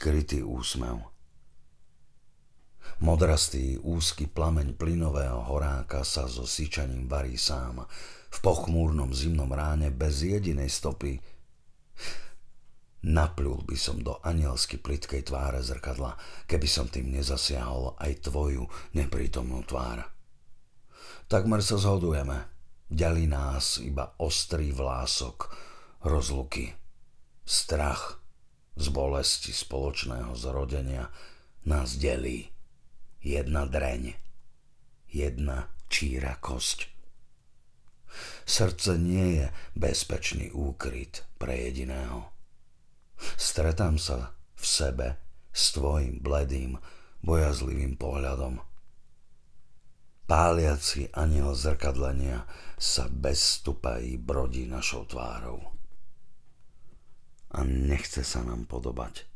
skrytý úsmev. Modrastý úzky plameň plynového horáka sa so syčaním varí sám v pochmúrnom zimnom ráne bez jedinej stopy. Napľul by som do anielsky plitkej tváre zrkadla, keby som tým nezasiahol aj tvoju neprítomnú tvár. Takmer sa zhodujeme. Ďalí nás iba ostrý vlások rozluky. Strach z bolesti spoločného zrodenia nás delí jedna dreň, jedna číra kosť. Srdce nie je bezpečný úkryt pre jediného. Stretám sa v sebe s tvojim bledým, bojazlivým pohľadom. Páliaci aniel zrkadlenia sa bez stupají brodí našou tvárou. A nechce sa nám podobať